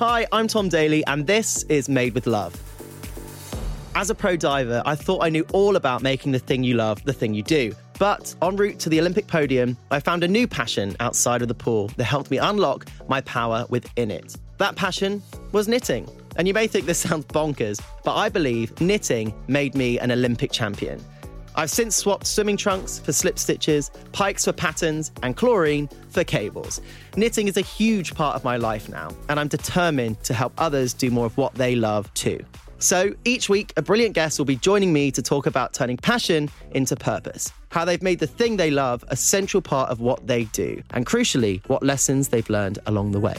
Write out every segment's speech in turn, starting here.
Hi, I'm Tom Daley, and this is Made with Love. As a pro diver, I thought I knew all about making the thing you love the thing you do. But en route to the Olympic podium, I found a new passion outside of the pool that helped me unlock my power within it. That passion was knitting. And you may think this sounds bonkers, but I believe knitting made me an Olympic champion. I've since swapped swimming trunks for slip stitches, pikes for patterns, and chlorine for cables. Knitting is a huge part of my life now, and I'm determined to help others do more of what they love too. So each week, a brilliant guest will be joining me to talk about turning passion into purpose, how they've made the thing they love a central part of what they do, and crucially, what lessons they've learned along the way.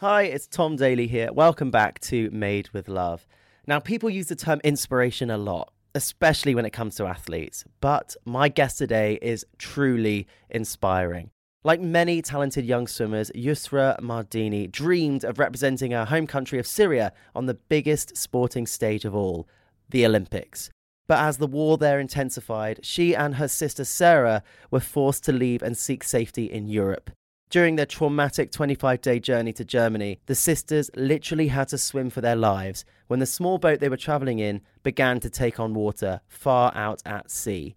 Hi, it's Tom Daley here. Welcome back to Made with Love. Now, people use the term inspiration a lot, especially when it comes to athletes, but my guest today is truly inspiring. Like many talented young swimmers, Yusra Mardini dreamed of representing her home country of Syria on the biggest sporting stage of all, the Olympics. But as the war there intensified, she and her sister Sara were forced to leave and seek safety in Europe. During their traumatic 25 day journey to Germany, the sisters literally had to swim for their lives when the small boat they were travelling in began to take on water far out at sea.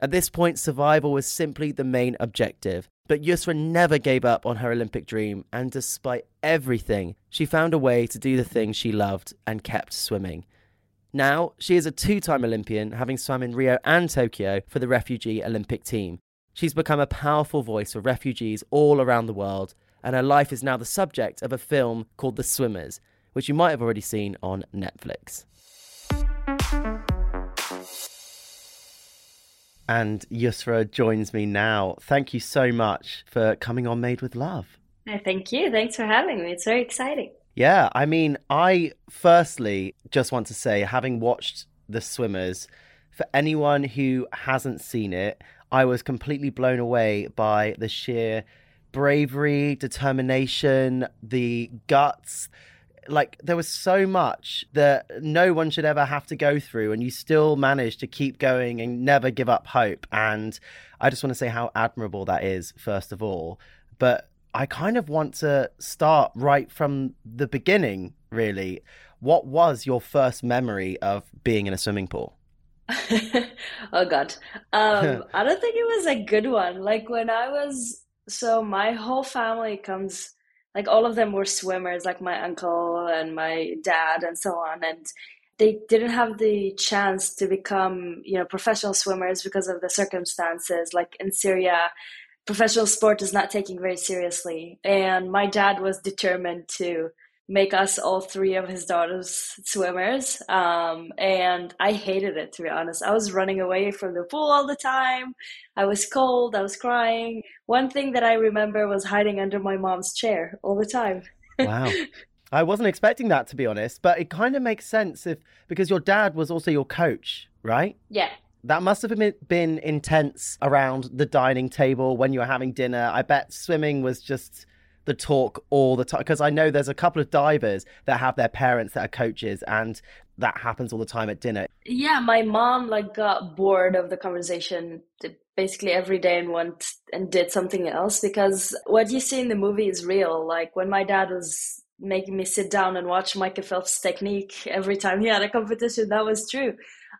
At this point, survival was simply the main objective. But Yusra never gave up on her Olympic dream, and despite everything, she found a way to do the thing she loved and kept swimming. Now, she is a two time Olympian, having swam in Rio and Tokyo for the refugee Olympic team. She's become a powerful voice for refugees all around the world, and her life is now the subject of a film called The Swimmers, which you might have already seen on Netflix. And Yusra joins me now. Thank you so much for coming on Made with Love. Thank you. Thanks for having me. It's very exciting. Yeah, I mean, I firstly just want to say, having watched The Swimmers, for anyone who hasn't seen it, I was completely blown away by the sheer bravery, determination, the guts. Like, there was so much that no one should ever have to go through, and you still managed to keep going and never give up hope. And I just want to say how admirable that is, first of all. But I kind of want to start right from the beginning, really. What was your first memory of being in a swimming pool? Oh God. Um, I don't think it was a good one. Like when I was, so my whole family comes, like all of them were swimmers, like my uncle and my dad and so on. And they didn't have the chance to become, you know, professional swimmers because of the circumstances. Like in Syria, professional sport is not taken very seriously. And my dad was determined to make us all three of his daughters swimmers. Um, and I hated it, to be honest. I was running away from the pool all the time. I was cold. I was crying. One thing that I remember was hiding under my mom's chair all the time. Wow. I wasn't expecting that to be honest, but it kind of makes sense if because your dad was also your coach, right? Yeah. That must have been, been intense around the dining table when you were having dinner. I bet swimming was just the talk all the time because I know there's a couple of divers that have their parents that are coaches and that happens all the time at dinner. Yeah, my mom like got bored of the conversation basically every day and went and did something else because what you see in the movie is real. Like when my dad was making me sit down and watch Michael Phelps' technique every time he had a competition, that was true.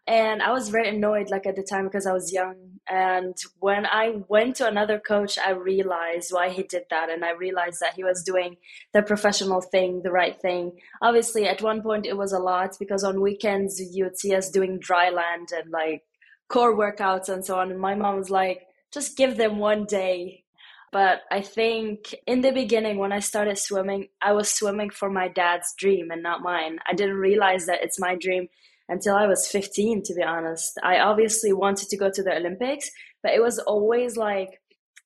And I was very annoyed like at the time because I was young. And when I went to another coach, I realized why he did that. And I realized that he was doing the professional thing, the right thing. Obviously, at one point it was a lot because on weekends you would see us doing dry land and like core workouts and so on. And my mom was like, just give them one day. But I think in the beginning, when I started swimming, I was swimming for my dad's dream and not mine. I didn't realize that it's my dream until I was 15, to be honest. I obviously wanted to go to the Olympics, but it was always like,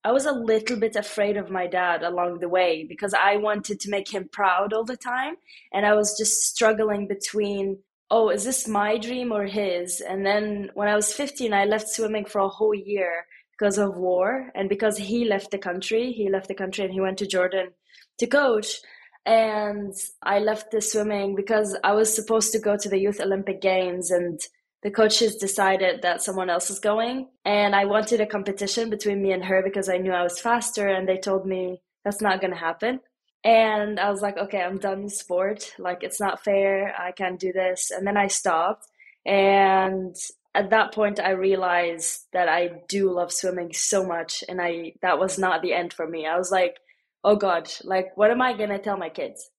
I was a little bit afraid of my dad along the way because I wanted to make him proud all the time. And I was just struggling between, oh, is this my dream or his? And then when I was 15, I left swimming for a whole year because of war and because he left the country. He left the country and he went to Jordan to coach and I left the swimming because I was supposed to go to the Youth Olympic Games and the coaches decided that someone else was going and I wanted a competition between me and her because I knew I was faster and they told me that's not going to happen. And I was like, okay, I'm done with sport. Like it's not fair. I can't do this. And then I stopped and at that point I realized that I do love swimming so much and I that was not the end for me. I was like oh god like what am i going to tell my kids?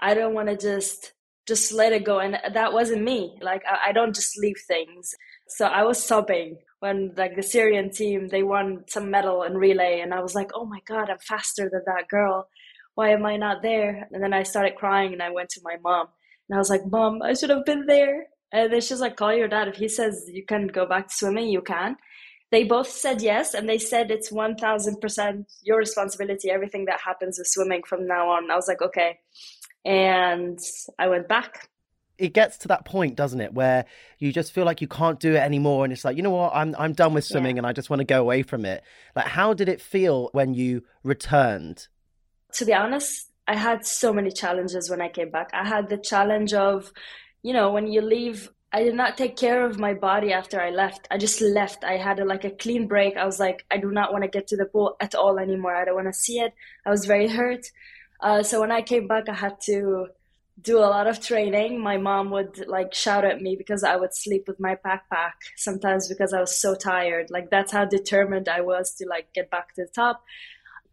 I don't want to just just let it go. And that wasn't me. Like I, I, don't just leave things. So i was sobbing when like the syrian team they won some medal in relay. And i was like oh my god i'm faster than that girl. Why am i not there? And then i started crying and i went to my mom. And i was like mom i should have been there. And then she's like call your dad. If he says you can go back to swimming you can they both said yes and they said it's 1000% your responsibility everything that happens with swimming from now on. I was like okay. And i went back. It gets to that point doesn't it where you just feel like you can't do it anymore and it's like you know what? I'm i'm done with swimming yeah. and i just want to go away from it. Like how did it feel when you returned? To be honest i had so many challenges when i came back. I had the challenge of you know when you leave I did not take care of my body after I left. I just left. I had a, like a clean break. I was like, I do not want to get to the pool at all anymore. I don't want to see it. I was very hurt. Uh, so when I came back, I had to do a lot of training. My mom would like shout at me because I would sleep with my backpack sometimes because I was so tired. Like that's how determined I was to like get back to the top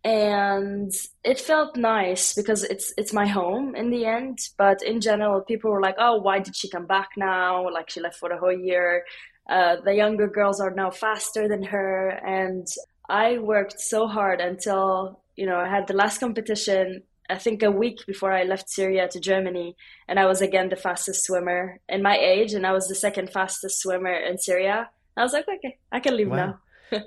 and it felt nice because it's it's my home in the end. But in general people were like oh why did she come back now? Like she left for the whole year. Uh, the younger girls are now faster than her. And i worked so hard until you know i had the last competition i think a week before i left syria to germany. And i was again the fastest swimmer in my age. And i was the second fastest swimmer in syria. I was like okay i can leave wow. now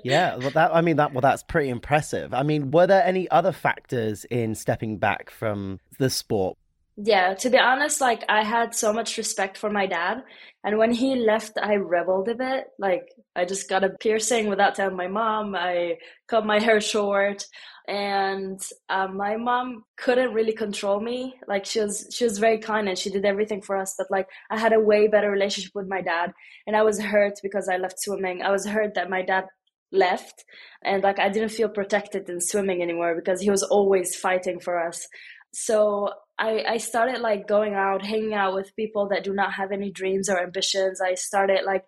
yeah, well, that I mean that well, that's pretty impressive. I mean, were there any other factors in stepping back from the sport? Yeah, to be honest, like I had so much respect for my dad, and when he left, I rebelled a bit. Like I just got a piercing without telling my mom. I cut my hair short, and um, my mom couldn't really control me. Like she was, she was very kind and she did everything for us. But like I had a way better relationship with my dad, and I was hurt because I left swimming. I was hurt that my dad left. And like i didn't feel protected in swimming anymore because he was always fighting for us. So I, I started like going out hanging out with people that do not have any dreams or ambitions. I started like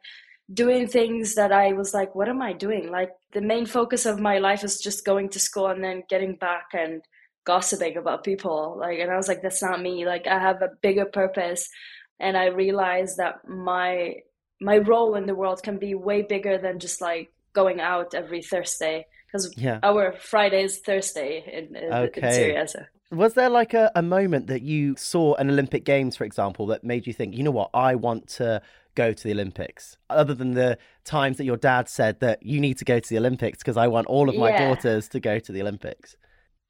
doing things that i was like what am i doing? Like the main focus of my life is just going to school and then getting back and gossiping about people. Like and i was like that's not me. Like i have a bigger purpose. And i realized that my my role in the world can be way bigger than just like going out every Thursday because yeah. our Friday is Thursday in, in, okay. in Syria. So. Was there like a, a moment that you saw an Olympic Games, for example, that made you think, you know what, I want to go to the Olympics? Other than the times that your dad said that you need to go to the Olympics because I want all of my yeah. daughters to go to the Olympics.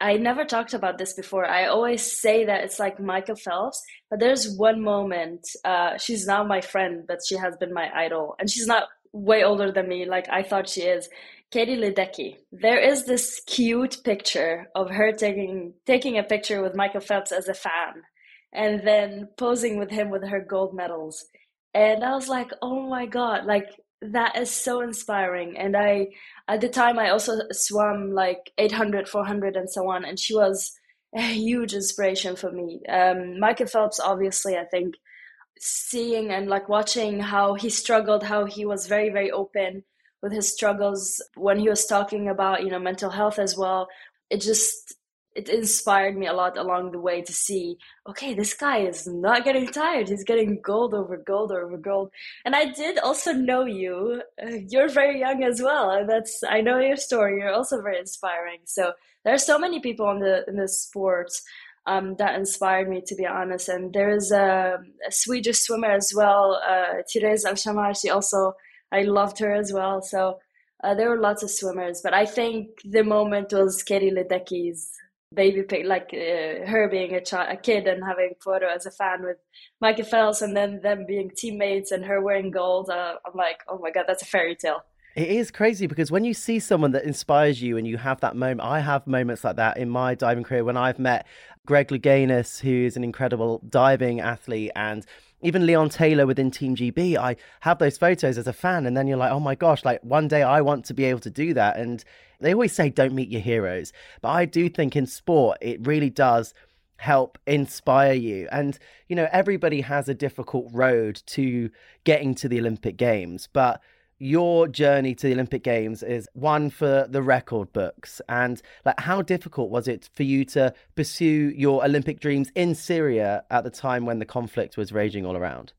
I never talked about this before. I always say that it's like Michael Phelps, but there's one moment. Uh, she's now my friend, but she has been my idol, and she's not way older than me, like I thought she is. Katie Ledecky. There is this cute picture of her taking taking a picture with Michael Phelps as a fan, and then posing with him with her gold medals. And I was like, oh my god, like that is so inspiring. And I, at the time, I also swam like 800, 400, and so on. And she was a huge inspiration for me. Um, Michael Phelps, obviously, I think seeing and like watching how he struggled, how he was very, very open with his struggles when he was talking about, you know, mental health as well. It just it inspired me a lot along the way to see okay this guy is not getting tired. He's getting gold over gold over gold. And i did also know you. Uh, you're very young as well. And that's i know your story. You're also very inspiring. So there are so many people in the in the sports um, that inspired me to be honest and there's a, a swedish swimmer as well uh, Therese Alshammar she also i loved her as well so uh, there were lots of swimmers, but I think the moment was Katie Ledecky's baby pic, like uh, her being a, child, a kid and having photo as a fan with Michael Phelps, and then them being teammates and her wearing gold. Uh, I'm like, oh my god, that's a fairy tale. It is crazy because when you see someone that inspires you and you have that moment, I have moments like that in my diving career when I've met Greg Louganis, who is an incredible diving athlete, and even Leon Taylor within Team GB. I have those photos as a fan, and then you're like, oh my gosh, like one day I want to be able to do that. And they always say don't meet your heroes, but I do think in sport it really does help inspire you. And, you know, everybody has a difficult road to getting to the Olympic Games, but your journey to the Olympic Games is one for the record books. And like, how difficult was it for you to pursue your Olympic dreams in Syria at the time when the conflict was raging all around?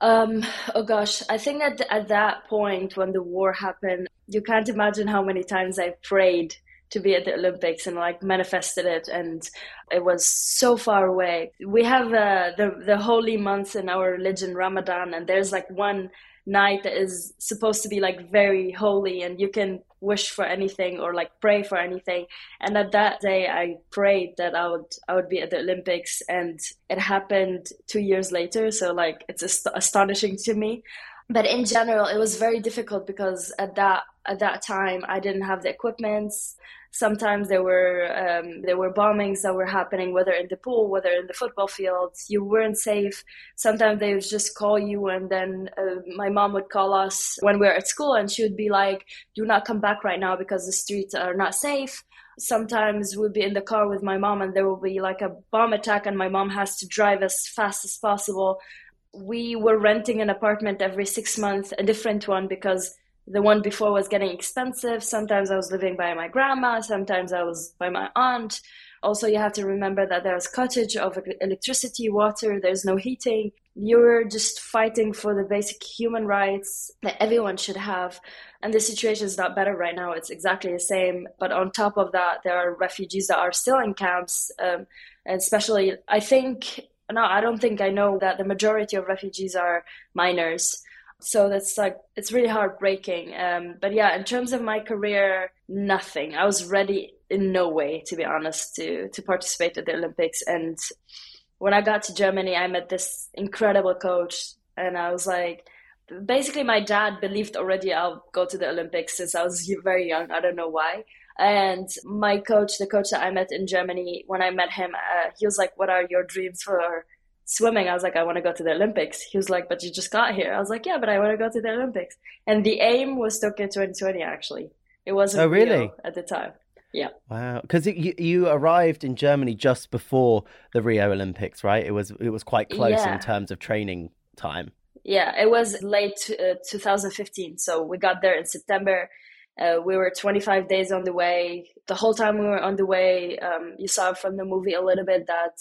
Um, oh gosh, I think at at that point when the war happened, you can't imagine how many times I prayed to be at the Olympics and like manifested it, and it was so far away. We have uh, the the holy months in our religion, Ramadan, and there's like one night that is supposed to be like very holy and you can wish for anything or like pray for anything. And at that day i prayed that i would i would be at the olympics and it happened two years later. So like it's ast- astonishing to me. But in general it was very difficult because at that at that time i didn't have the equipments sometimes there were um, there were bombings that were happening, whether in the pool, whether in the football fields. You weren't safe. Sometimes they would just call you, and then uh, my mom would call us when we were at school, and she would be like, "Do not come back right now because the streets are not safe." Sometimes we'd be in the car with my mom, and there will be like a bomb attack, and my mom has to drive as fast as possible. We were renting an apartment every six months, a different one, because the one before was getting expensive. Sometimes I was living by my grandma, sometimes I was by my aunt. Also, you have to remember that there's cottage of electricity, water, there's no heating. You're just fighting for the basic human rights that everyone should have. And the situation is not better right now. It's exactly the same. But on top of that, there are refugees that are still in camps. Um, and especially, I think, no, I don't think I know that the majority of refugees are minors so that's like it's really heartbreaking. Um, but yeah in terms of my career nothing. I was ready in no way to be honest to to participate at the olympics. And when i got to germany i met this incredible coach. And i was like basically my dad believed already i'll go to the olympics since i was very young. I don't know why. And my coach the coach that i met in germany when i met him uh, he was like what are your dreams for swimming, I was like, I want to go to the Olympics. He was like, but you just got here. I was like, yeah, but I want to go to the Olympics. And the aim was Tokyo 2020, actually. It wasn't oh, really? at the time. Yeah. Wow. Because you, you arrived in Germany just before the Rio Olympics, right? It was it was quite close yeah. in terms of training time. Yeah, it was late uh, 2015. So we got there in September. Uh, we were 25 days on the way. The whole time we were on the way, um, you saw from the movie a little bit that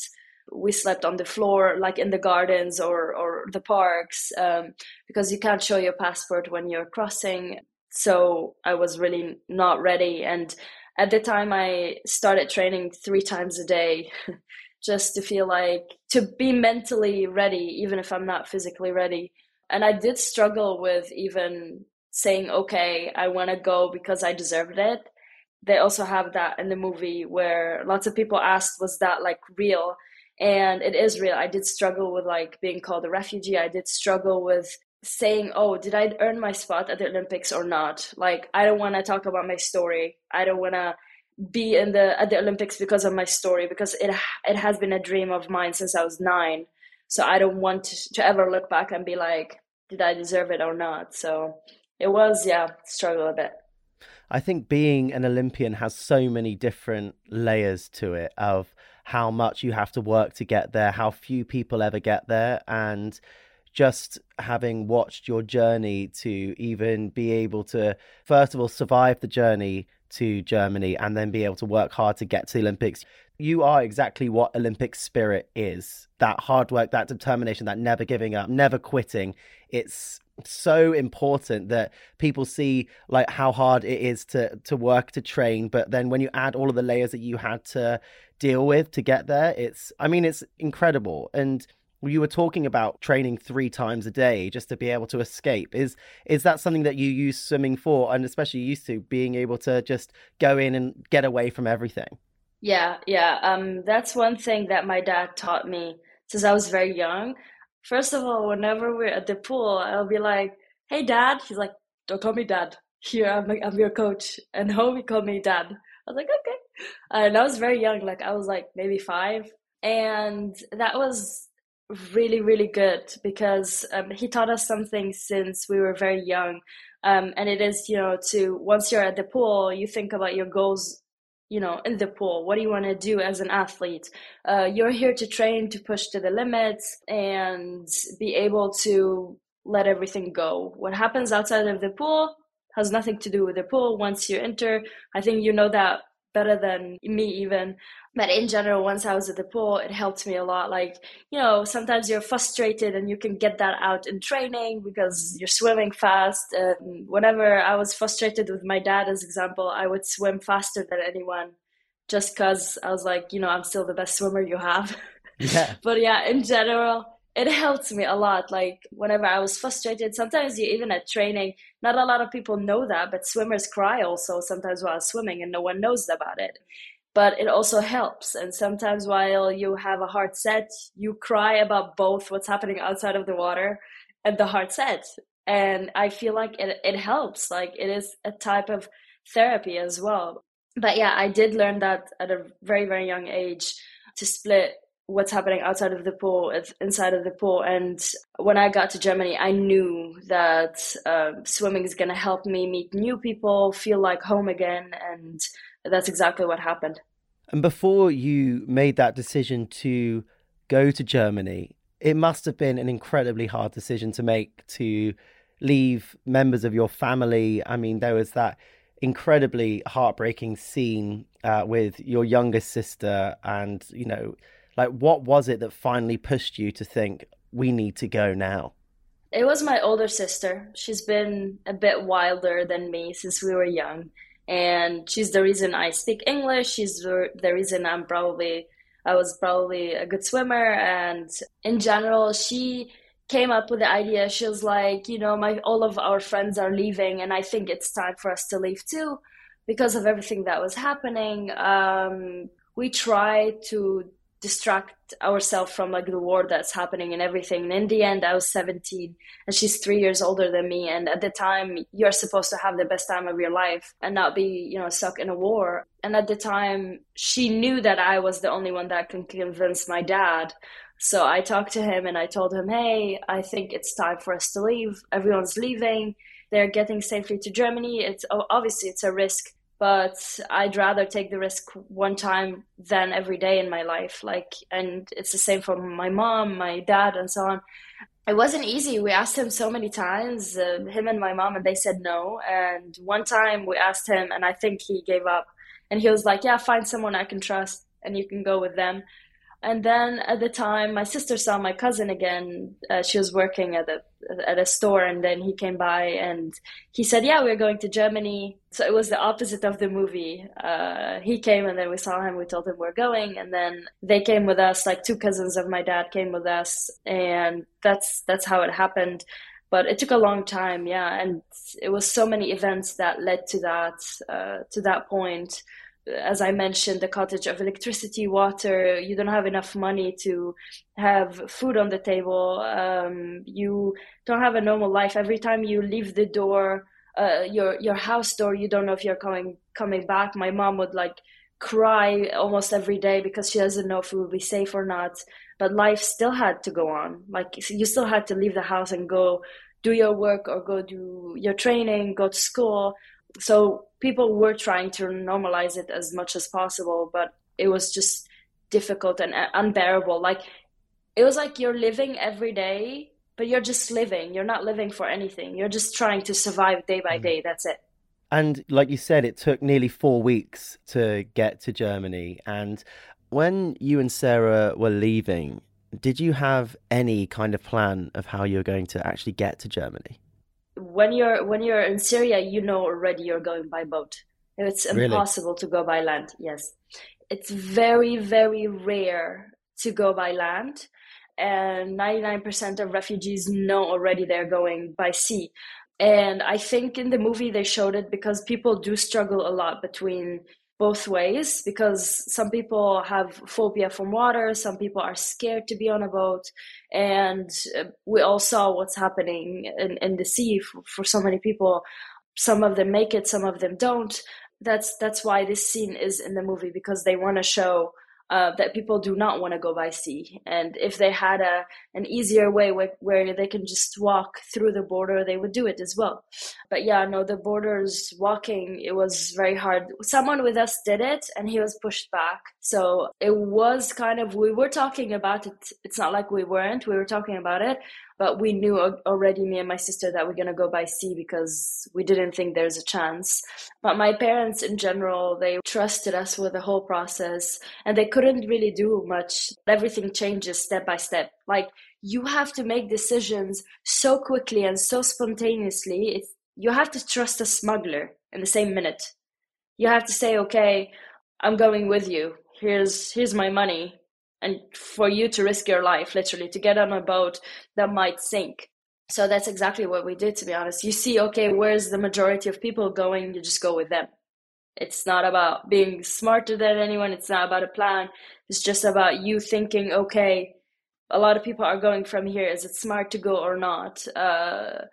we slept on the floor like in the gardens or or the parks um, because you can't show your passport when you're crossing. So i was really not ready. And at the time i started training three times a day just to feel like to be mentally ready even if i'm not physically ready. And i did struggle with even saying okay i want to go because i deserved it. They also have that in the movie where lots of people asked was that like real and it is real i did struggle with like being called a refugee. I did struggle with saying oh did i earn my spot at the olympics or not? Like i don't want to talk about my story. I don't want to be in the at the olympics because of my story because it it has been a dream of mine since i was 9 so i don't want to, to ever look back and be like did i deserve it or not? So it was yeah struggle a bit. I think being an Olympian has so many different layers to it of how much you have to work to get there, how few people ever get there, and just having watched your journey to even be able to, first of all, survive the journey to Germany and then be able to work hard to get to the Olympics. You are exactly what Olympic spirit is that hard work, that determination, that never giving up, never quitting. It's so important that people see like how hard it is to to work to train but then when you add all of the layers that you had to deal with to get there it's i mean it's incredible. And you were talking about training three times a day just to be able to escape. Is is that something that you use swimming for and especially used to being able to just go in and get away from everything? Yeah yeah um that's one thing that my dad taught me since i was very young first of all whenever we're at the pool i'll be like hey dad. He's like don't call me dad. Here i'm, I'm your coach. And homie called me dad. I was like okay. And i was very young like i was like maybe five. And that was really really good because um, he taught us something since we were very young. Um, and it is you know to once you're at the pool you think about your goals you know in the pool. What do you want to do as an athlete? Uh, you're here to train to push to the limits and be able to let everything go. What happens outside of the pool has nothing to do with the pool. Once you enter i think you know that better than me even. But in general once i was at the pool it helped me a lot. Like you know sometimes you're frustrated and you can get that out in training because you're swimming fast. And whenever i was frustrated with my dad as example i would swim faster than anyone just because i was like you know i'm still the best swimmer you have. Yeah. But yeah in general it helped me a lot like whenever i was frustrated sometimes you even at training not a lot of people know that but swimmers cry also sometimes while swimming and no one knows about it. But it also helps and sometimes while you have a hard set you cry about both what's happening outside of the water and the hard set. And i feel like it, it helps like it is a type of therapy as well. But yeah i did learn that at a very very young age to split what's happening outside of the pool inside of the pool. And when i got to germany i knew that uh, swimming is going to help me meet new people feel like home again and that's exactly what happened. And before you made that decision to go to germany it must have been an incredibly hard decision to make to leave members of your family. I mean there was that incredibly heartbreaking scene uh, with your youngest sister and you know like, what was it that finally pushed you to think we need to go now? It was my older sister. She's been a bit wilder than me since we were young. And she's the reason I speak English. She's the, reason I'm probably, I was probably a good swimmer. And in general, she came up with the idea. She was like, you know, my all of our friends are leaving, and I think it's time for us to leave too, because of everything that was happening. Um, we tried to distract ourselves from like the war that's happening and everything. And in the end, I was 17 and she's three years older than me. And at the time, you're supposed to have the best time of your life and not be, you know, stuck in a war. And at the time, she knew that I was the only one that can convince my dad. So I talked to him and I told him, hey, I think it's time for us to leave. Everyone's leaving. They're getting safely to Germany. It's obviously it's a risk but I'd rather take the risk one time than every day in my life. Like, and it's the same for my mom, my dad, and so on. It wasn't easy. We asked him so many times, uh, him and my mom, and they said no. And one time we asked him, and I think he gave up. And he was like, "Yeah, find someone I can trust, and you can go with them." And then at the time my sister saw my cousin again uh, she was working at a at a store and then he came by and he said yeah we're going to germany. So it was the opposite of the movie. Uh, he came and then we saw him we told him we're going and then they came with us like two cousins of my dad came with us and that's that's how it happened. But it took a long time yeah and it was so many events that led to that uh, to that point as I mentioned, the cottage of electricity, water, you don't have enough money to have food on the table. Um, you don't have a normal life. Every time you leave the door, uh, your your house door, you don't know if you're coming coming back. My mom would like cry almost every day because she doesn't know if we will be safe or not. But life still had to go on. Like you still had to leave the house and go do your work or go do your training, go to school so people were trying to normalize it as much as possible, but it was just difficult and unbearable. Like it was like you're living every day, but you're just living. You're not living for anything. You're just trying to survive day by mm. day. That's it. And like you said, it took nearly four weeks to get to Germany. And when you and Sara were leaving, did you have any kind of plan of how you're going to actually get to Germany? When you're when you're in Syria, you know already you're going by boat. It's impossible really? to go by land. Yes, it's very very rare to go by land, and 99% of refugees know already they're going by sea. And I think in the movie they showed it because people do struggle a lot between both ways because some people have phobia from water some people are scared to be on a boat and uh, we all saw what's happening in, in the sea for, for so many people. Some of them make it some of them don't. That's that's why this scene is in the movie because they want to show uh, that people do not want to go by sea. And if they had a an easier way where, where they can just walk through the border, they would do it as well. But yeah, no, the borders walking, it was very hard. Someone with us did it and he was pushed back. So it was kind of, we were talking about it. It's not like we weren't, we were talking about it but we knew already me and my sister that we're going to go by sea because we didn't think there's a chance. But my parents in general they trusted us with the whole process and they couldn't really do much. Everything changes step by step. Like you have to make decisions so quickly and so spontaneously. You have to trust a smuggler in the same minute. You have to say okay i'm going with you. Here's here's my money and for you to risk your life literally to get on a boat that might sink. So that's exactly what we did to be honest. You see okay where's the majority of people going? You just go with them. It's not about being smarter than anyone. It's not about a plan. It's just about you thinking okay a lot of people are going from here. Is it smart to go or not? Uh,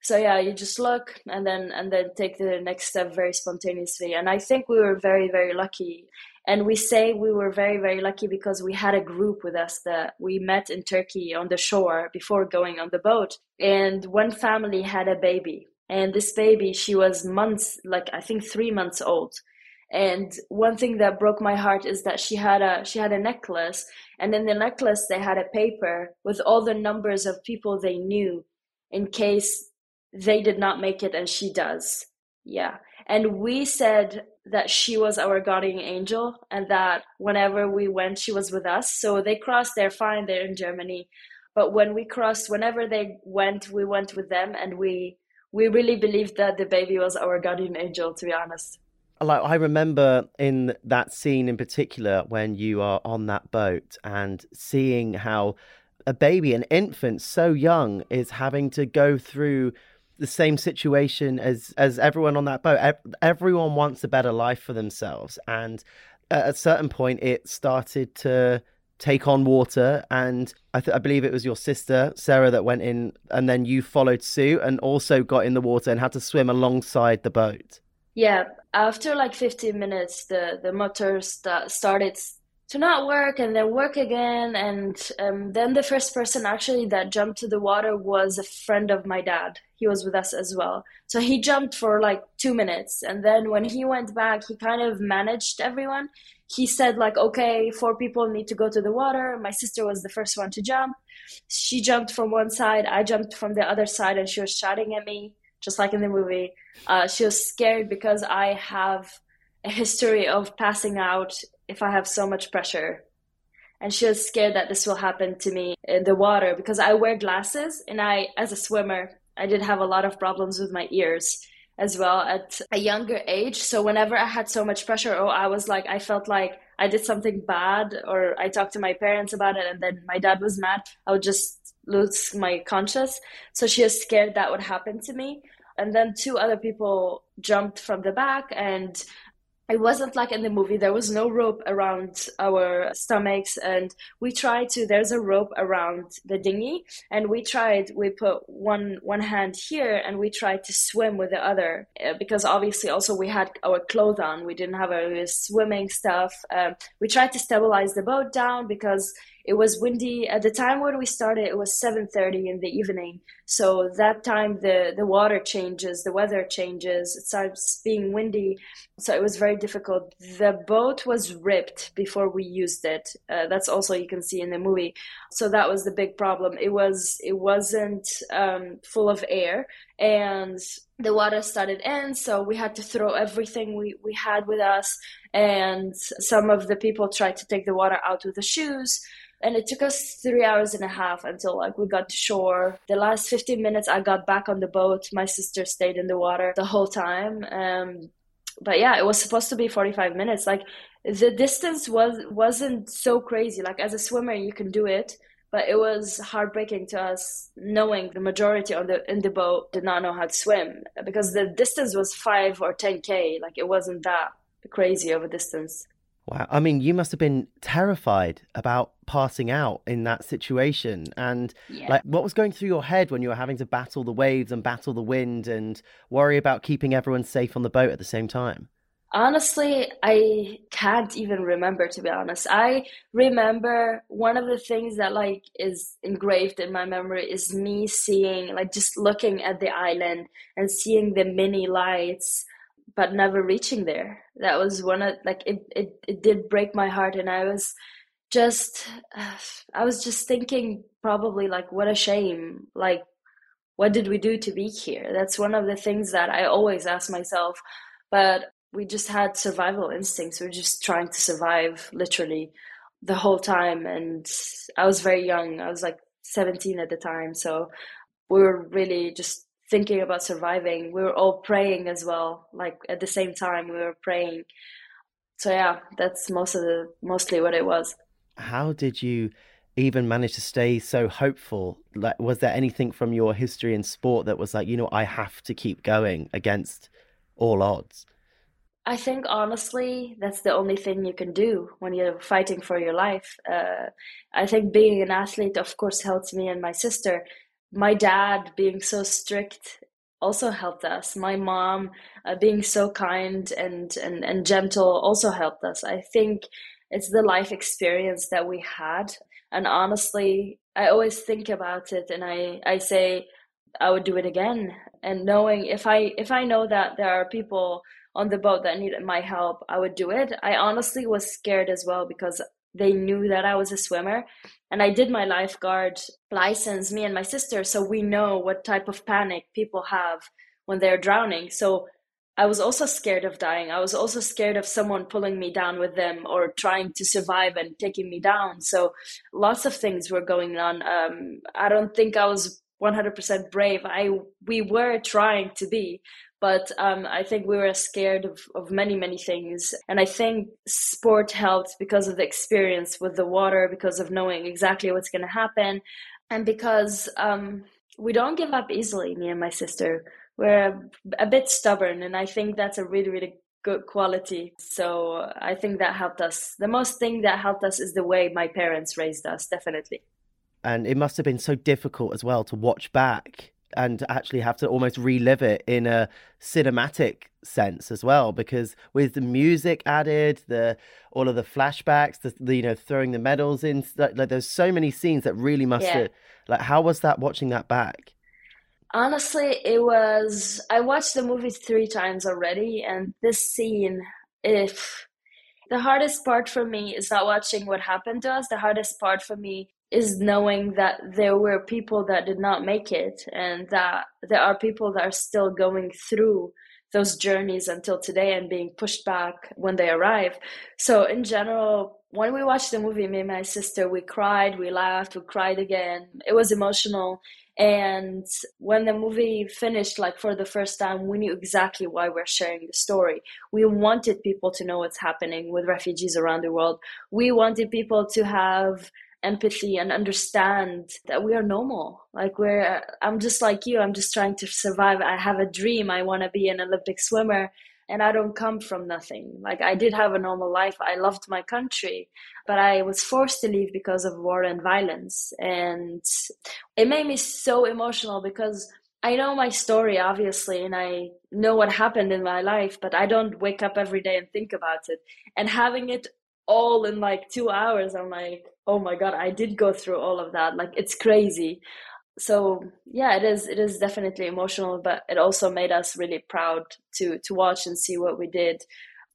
so yeah you just look and then and then take the next step very spontaneously. And i think we were very very lucky and we say we were very very lucky because we had a group with us that we met in turkey on the shore before going on the boat. And one family had a baby. And this baby she was months like i think three months old. And one thing that broke my heart is that she had a she had a necklace. And in the necklace they had a paper with all the numbers of people they knew in case they did not make it and she does. Yeah. And we said that she was our guardian angel and that whenever we went she was with us. So they crossed they're fine they're in germany. But when we crossed whenever they went we went with them and we we really believed that the baby was our guardian angel to be honest. Like i remember in that scene in particular when you are on that boat and seeing how a baby an infant so young is having to go through the same situation as as everyone on that boat. Everyone wants a better life for themselves, and at a certain point, it started to take on water. And I, th- I believe it was your sister Sara that went in and then you followed suit and also got in the water and had to swim alongside the boat. Yeah. After like 15 minutes the the motor st- started to not work and then work again. And um, then the first person actually that jumped to the water was a friend of my dad. He was with us as well. So he jumped for like two minutes. And then when he went back he kind of managed everyone. He said like okay four people need to go to the water. My sister was the first one to jump. She jumped from one side. I jumped from the other side and she was shouting at me just like in the movie. Uh, she was scared because i have a history of passing out if I have so much pressure. And she was scared that this will happen to me in the water because I wear glasses and I, as a swimmer, I did have a lot of problems with my ears as well at a younger age. So whenever I had so much pressure, or I was like, I felt like I did something bad, or I talked to my parents about it, and then my dad was mad, I would just lose my conscious. So she was scared that would happen to me. And then two other people jumped from the back, and it wasn't like in the movie. There was no rope around our stomachs and we tried to there's a rope around the dinghy and we tried we put one one hand here and we tried to swim with the other uh, because obviously also we had our clothes on. We didn't have our swimming stuff. Um, we tried to stabilize the boat down because it was windy. At the time when we started it was 7.30 in the evening. So that time the the water changes the weather changes. It starts being windy. So it was very difficult. The boat was ripped before we used it. Uh, that's also you can see in the movie. So that was the big problem. It was it wasn't um, full of air. And the water started in so we had to throw everything we, we had with us and some of the people tried to take the water out with the shoes and it took us three hours and a half until like we got to shore. The last 15 minutes i got back on the boat. My sister stayed in the water the whole time um, but yeah it was supposed to be 45 minutes. Like the distance was wasn't so crazy. Like as a swimmer you can do it but it was heartbreaking to us knowing the majority on the in the boat did not know how to swim because the distance was 5 or 10k like it wasn't that crazy of a distance Wow. I mean, you must have been terrified about passing out in that situation. And yeah. like what was going through your head when you were having to battle the waves and battle the wind and worry about keeping everyone safe on the boat at the same time? Honestly, I can't even remember to be honest. I remember one of the things that like is engraved in my memory is me seeing like just looking at the island and seeing the mini lights but never reaching there. That was one of like it, it, it did break my heart and I was just I was just thinking probably like what a shame. Like what did we do to be here? That's one of the things that I always ask myself. But we just had survival instincts. We are just trying to survive literally the whole time and I was very young. I was like 17 at the time. So we were really just thinking about surviving. We were all praying as well. Like at the same time, we were praying. So yeah, that's most of the mostly what it was. How did you even manage to stay so hopeful? Like, was there anything from your history in sport that was like, you know, I have to keep going against all odds? I think honestly, that's the only thing you can do when you're fighting for your life. Uh, I think being an athlete, of course, helped me and my sister my dad being so strict also helped us. My mom uh, being so kind and, and, and gentle also helped us. I think it's the life experience that we had. And honestly, I always think about it and I, I say, I would do it again. And knowing if I if I know that there are people on the boat that needed my help, I would do it. I honestly was scared as well because they knew that I was a swimmer. And I did my lifeguard license, me and my sister, so we know what type of panic people have when they're drowning. So I was also scared of dying. I was also scared of someone pulling me down with them or trying to survive and taking me down. So lots of things were going on. Um, I don't think I was 100% brave. I we were trying to be, but um, I think we were scared of, of many, many things. And I think sport helped because of the experience with the water, because of knowing exactly what's going to happen, and because um, we don't give up easily, me and my sister. We're a, a bit stubborn, and I think that's a really, really good quality. So I think that helped us. The most thing that helped us is the way my parents raised us, definitely. And it must have been so difficult as well to watch back and actually have to almost relive it in a cinematic sense as well because with the music added the all of the flashbacks the, the you know throwing the medals in like, like, there's so many scenes that really must yeah. have like how was that watching that back honestly it was i watched the movie three times already and this scene if the hardest part for me is not watching what happened to us the hardest part for me is knowing that there were people that did not make it and that there are people that are still going through those journeys until today and being pushed back when they arrive. So, in general, when we watched the movie, me and my sister, we cried, we laughed, we cried again. It was emotional. And when the movie finished, like for the first time, we knew exactly why we're sharing the story. We wanted people to know what's happening with refugees around the world. We wanted people to have empathy and understand that we are normal. Like we're i'm just like you. I'm just trying to survive. I have a dream. I want to be an olympic swimmer and i don't come from nothing. Like i did have a normal life. I loved my country but i was forced to leave because of war and violence. And it made me so emotional because I know my story, obviously, and I know what happened in my life, but I don't wake up every day and think about it. And having it all in like two hours, I'm like, oh my god i did go through all of that. Like it's crazy. So yeah it is it is definitely emotional but it also made us really proud to to watch and see what we did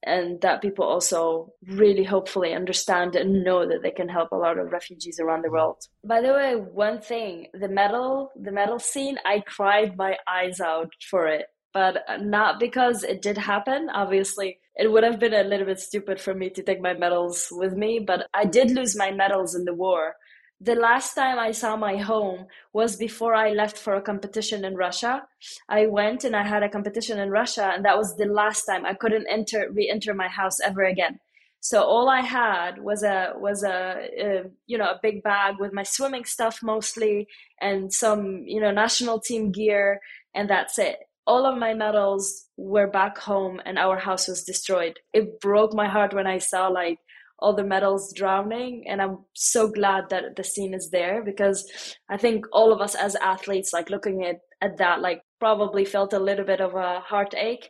and that people also really hopefully understand and know that they can help a lot of refugees around the world. By the way one thing the medal the medal scene i cried my eyes out for it but not because it did happen. Obviously it would have been a little bit stupid for me to take my medals with me but i did lose my medals in the war the last time I saw my home was before I left for a competition in Russia. I went and I had a competition in Russia, and that was the last time I couldn't enter re-enter my house ever again. So all I had was a was a, a you know a big bag with my swimming stuff mostly and some you know national team gear, and that's it. All of my medals were back home, and our house was destroyed. It broke my heart when I saw like all the medals drowning and i'm so glad that the scene is there because i think all of us as athletes like looking at, at that like probably felt a little bit of a heartache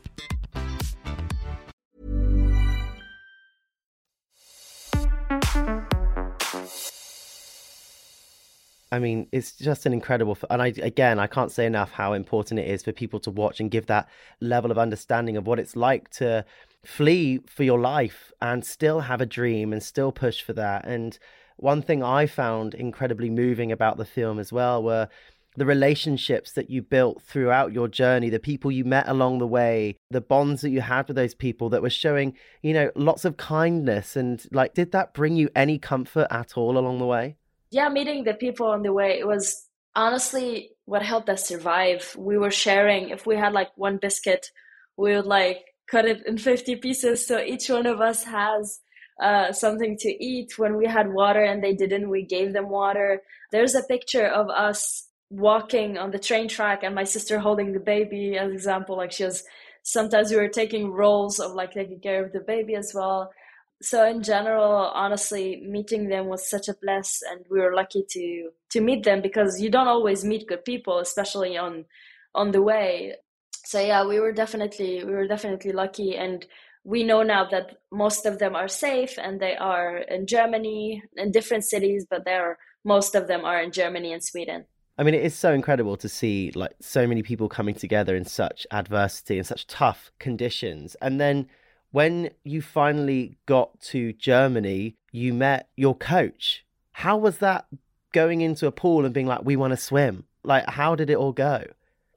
I mean, it's just an incredible, and I again, I can't say enough how important it is for people to watch and give that level of understanding of what it's like to flee for your life and still have a dream and still push for that. And one thing I found incredibly moving about the film as well were the relationships that you built throughout your journey, the people you met along the way, the bonds that you had with those people that were showing, you know, lots of kindness. And like, did that bring you any comfort at all along the way? Yeah, meeting the people on the way, it was honestly what helped us survive. We were sharing, if we had like one biscuit, we would like cut it in 50 pieces so each one of us has uh, something to eat. When we had water and they didn't, we gave them water. There's a picture of us walking on the train track and my sister holding the baby as example like she was sometimes we were taking roles of like taking care of the baby as well so in general honestly meeting them was such a bless and we were lucky to to meet them because you don't always meet good people especially on on the way. So yeah we were definitely we were definitely lucky and we know now that most of them are safe and they are in germany in different cities but they're most of them are in germany and sweden. I mean, it is so incredible to see like so many people coming together in such adversity and such tough conditions, and then when you finally got to Germany, you met your coach. How was that going into a pool and being like, we want to swim? Like, how did it all go?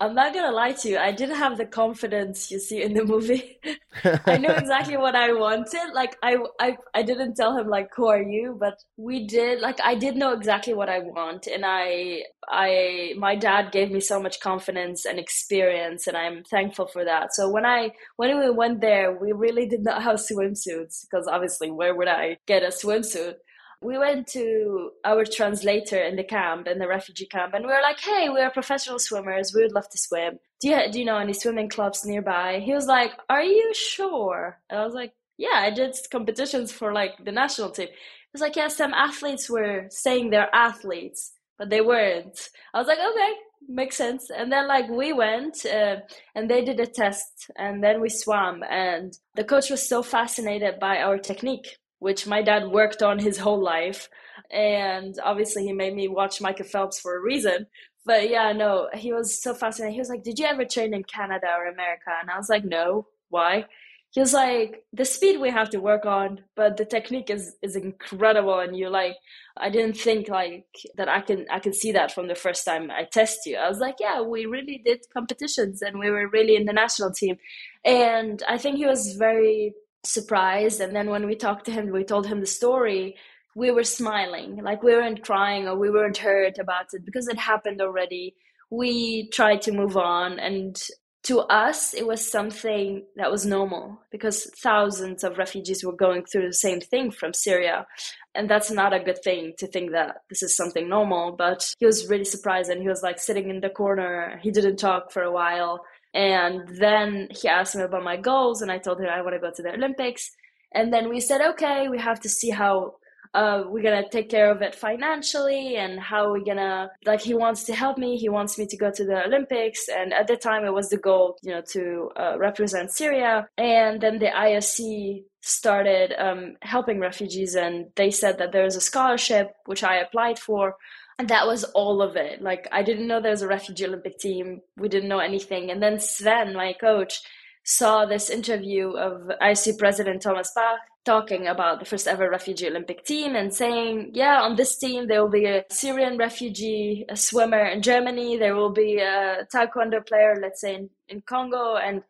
I'm not gonna lie to you. I didn't have the confidence you see in the movie. I knew exactly what I wanted. Like I, I, I didn't tell him like, "Who are you?" But we did. Like I did know exactly what I want, and I, I, my dad gave me so much confidence and experience, and I'm thankful for that. So when I, when we went there, we really did not have swimsuits because obviously, where would I get a swimsuit? We went to our translator in the camp in the refugee camp and we were like hey we are professional swimmers. We would love to swim. Do you, do you know any swimming clubs nearby? He was like are you sure? And i was like yeah i did competitions for like the national team. He was like yeah some athletes were saying they're athletes but they weren't. I was like okay makes sense. And then like we went uh, and they did a test and then we swam and the coach was so fascinated by our technique which my dad worked on his whole life. And obviously, he made me watch Michael Phelps for a reason. But yeah, no, he was so fascinating. He was like, Did you ever train in Canada or America? And I was like, No. why he was like the speed we have to work on but the technique is is incredible and you like i didn't think like that i can i can see that from the first time i test you i was like yeah we really did competitions and we were really in the national team and i think he was very surprised. And then when we talked to him we told him the story we were smiling. Like we weren't crying or we weren't hurt about it because it happened already. We tried to move on. And to us it was something that was normal because thousands of refugees were going through the same thing from syria. And that's not a good thing to think that this is something normal. But he was really surprised and he was like sitting in the corner. He didn't talk for a while and then he asked me about my goals and i told him i want to go to the olympics. And then we said okay we have to see how uh, we're gonna take care of it financially and how we're gonna like he wants to help me he wants me to go to the olympics. And at the time it was the goal you know to uh, represent syria. And then the IOC started um, helping refugees and they said that there is a scholarship which i applied for and that was all of it. Like i didn't know there was a refugee olympic team. We didn't know anything. And then sven my coach saw this interview of IOC president thomas bach talking about the first ever refugee Olympic team and saying, yeah, on this team there will be a Syrian refugee a swimmer in Germany, there will be a taekwondo player, let's say in, in Congo, and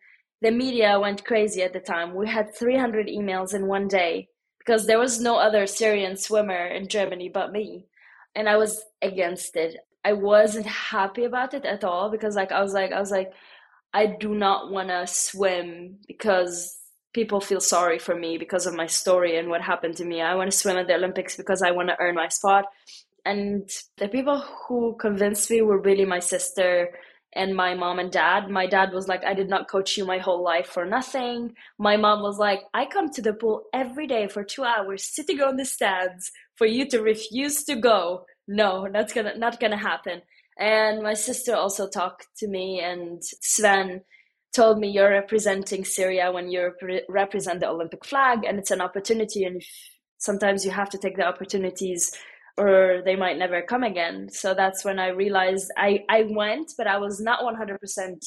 the media went crazy at the time. We had 300 emails in one day because there was no other Syrian swimmer in Germany but me, and I was against it. I wasn't happy about it at all because like I was like I was like I do not want to swim because people feel sorry for me because of my story and what happened to me. I want to swim at the Olympics because I want to earn my spot. And the people who convinced me were really my sister and my mom and dad. My dad was like, I did not coach you my whole life for nothing. My mom was like, I come to the pool every day for two hours sitting on the stands for you to refuse to go. No, that's gonna not gonna happen. And my sister also talked to me and Sven told me you're representing Syria when you represent the Olympic flag, and it's an opportunity, and sometimes you have to take the opportunities or they might never come again. So that's when I realized I, I went, but I was not 100%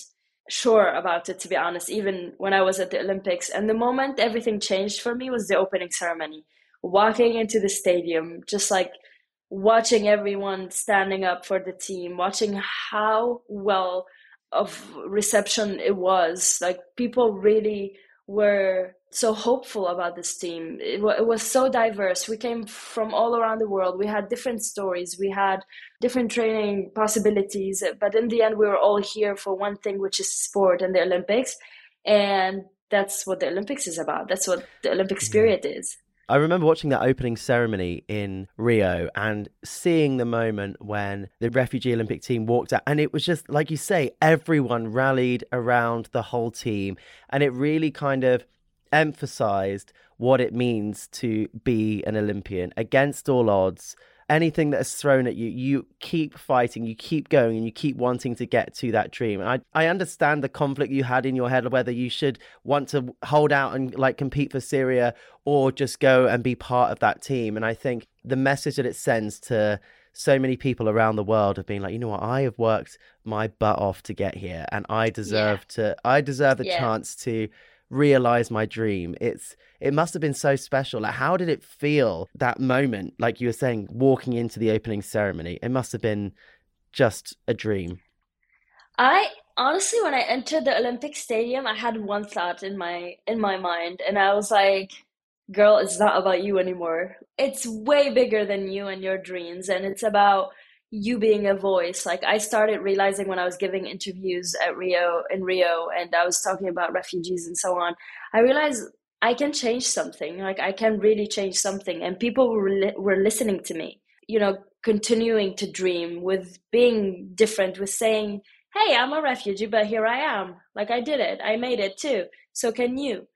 sure about it, to be honest, even when I was at the Olympics. And the moment everything changed for me was the opening ceremony. Walking into the stadium, just like watching everyone standing up for the team, watching how well of reception it was. Like people really were so hopeful about this team. It, w- it, was so diverse. We came from all around the world. We had different stories. We had different training possibilities. But in the end, we were all here for one thing, which is sport and the Olympics. And that's what the Olympics is about. That's what the Olympic spirit is. I remember watching that opening ceremony in Rio and seeing the moment when the refugee Olympic team walked out. And it was just, like you say, everyone rallied around the whole team. And it really kind of emphasized what it means to be an Olympian against all odds anything that is thrown at you, you keep fighting, you keep going, and you keep wanting to get to that dream. And I, I understand the conflict you had in your head of whether you should want to hold out and like compete for Syria or just go and be part of that team. And I think the message that it sends to so many people around the world have been like, you know what, I have worked my butt off to get here, and I deserve yeah. to, I deserve the yeah. chance to realize my dream. It's it must have been so special. Like how did it feel that moment like you were saying walking into the opening ceremony? It must have been just a dream. I honestly when I entered the Olympic stadium, I had one thought in my in my mind and I was like girl, it's not about you anymore. It's way bigger than you and your dreams and it's about you being a voice. Like i started realizing when i was giving interviews at rio in rio and i was talking about refugees and so on i realized i can change something. Like i can really change something. And people were, li- were listening to me you know continuing to dream with being different with saying hey i'm a refugee but here i am. Like i did it. I made it too. So can you.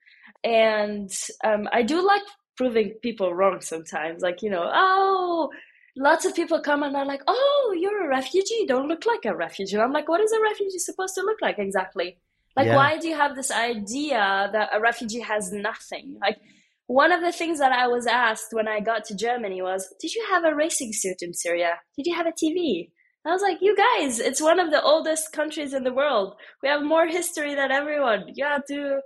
And um, i do like proving people wrong sometimes. Like you know oh lots of people come and are like, "Oh, you're a refugee. Don't look like a refugee." I'm like, "What is a refugee supposed to look like exactly? Like, yeah. why do you have this idea that a refugee has nothing? Like, one of the things that I was asked when I got to Germany was, "Did you have a racing suit in Syria? Did you have a TV?" I was like, "You guys, it's one of the oldest countries in the world. We have more history than everyone. You have to."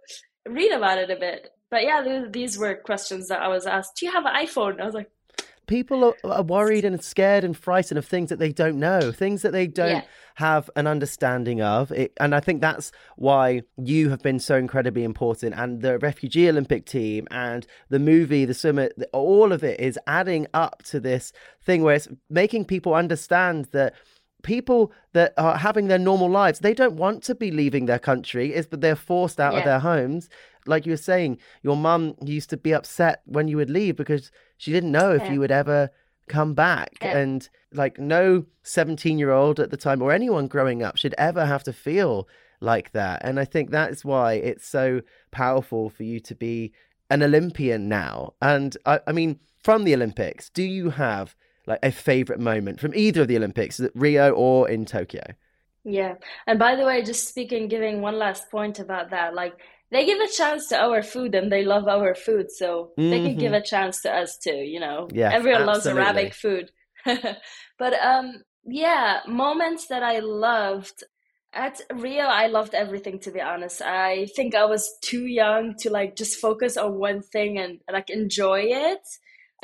read about it a bit. But yeah, these were questions that I was asked. Do you have an iPhone? I was like, people are, worried and scared and frightened of things that they don't know, things that they don't yeah. have an understanding of. It, and I think that's why you have been so incredibly important. And the refugee Olympic team and the movie, the swimmer, all of it is adding up to this thing where it's making people understand that people that are having their normal lives, they don't want to be leaving their country, is but they're forced out yeah. of their homes. Like you were saying, your mum used to be upset when you would leave because she didn't know if yeah. you would ever come back. Yeah. And like no 17 year old at the time or anyone growing up should ever have to feel like that. And I think that is why it's so powerful for you to be an Olympian now. And I, I mean, from the Olympics, do you have like a favorite moment from either of the Olympics, Rio or in Tokyo? Yeah. And by the way, just speaking, giving one last point about that, like they give a chance to our food and they love our food. So mm-hmm. they can give mm-hmm. a chance to us too, you know? Yeah. Everyone absolutely. loves Arabic food. but um, yeah, moments that I loved at Rio, I loved everything to be honest. I think I was too young to like just focus on one thing and like enjoy it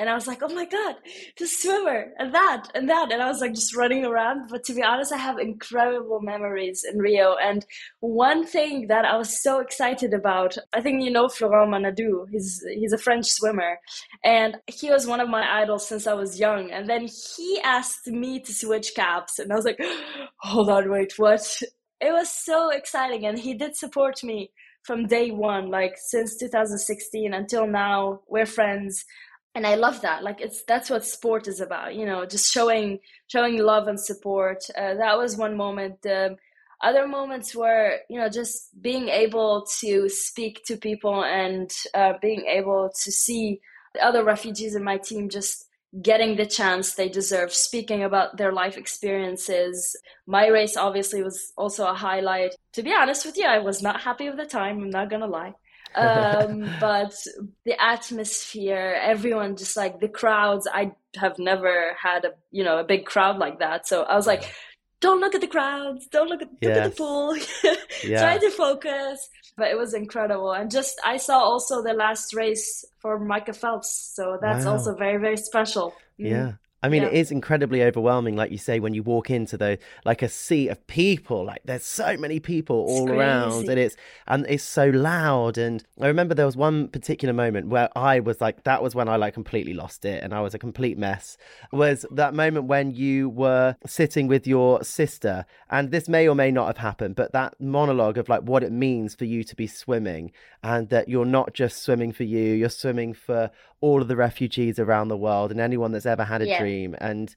and I was like, oh my god, the swimmer and that and that, and I was like just running around. But to be honest, I have incredible memories in Rio. And one thing that I was so excited about, I think you know Florent Manaudou. He's he's a French swimmer, and he was one of my idols since I was young. And then he asked me to switch caps, and I was like, hold on, wait, what? It was so exciting, and he did support me from day one, like since 2016 until now. We're friends and i love that. Like it's that's what sport is about you know just showing showing love and support. Uh, that was one moment. Um, other moments were you know just being able to speak to people and uh, being able to see the other refugees in my team just getting the chance they deserve speaking about their life experiences. My race obviously was also a highlight. To be honest with you i was not happy with the time i'm not gonna lie um, but the atmosphere, everyone just like the crowds. I have never had a you know a big crowd like that, so I was like, don't look at the crowds, don't look at yes. look at the pool, yeah. try to focus. But it was incredible, and just I saw also the last race for Michael Phelps, so that's wow. also very very special. Mm. Yeah. I mean, yeah. it is incredibly overwhelming, like you say, when you walk into the like a sea of people. Like there's so many people all around, and it's and it's so loud. And I remember there was one particular moment where I was like, that was when I like completely lost it, and I was a complete mess. Was that moment when you were sitting with your sister, and this may or may not have happened, but that monologue of like what it means for you to be swimming, and that you're not just swimming for you, you're swimming for all of the refugees around the world and anyone that's ever had a yeah. dream. And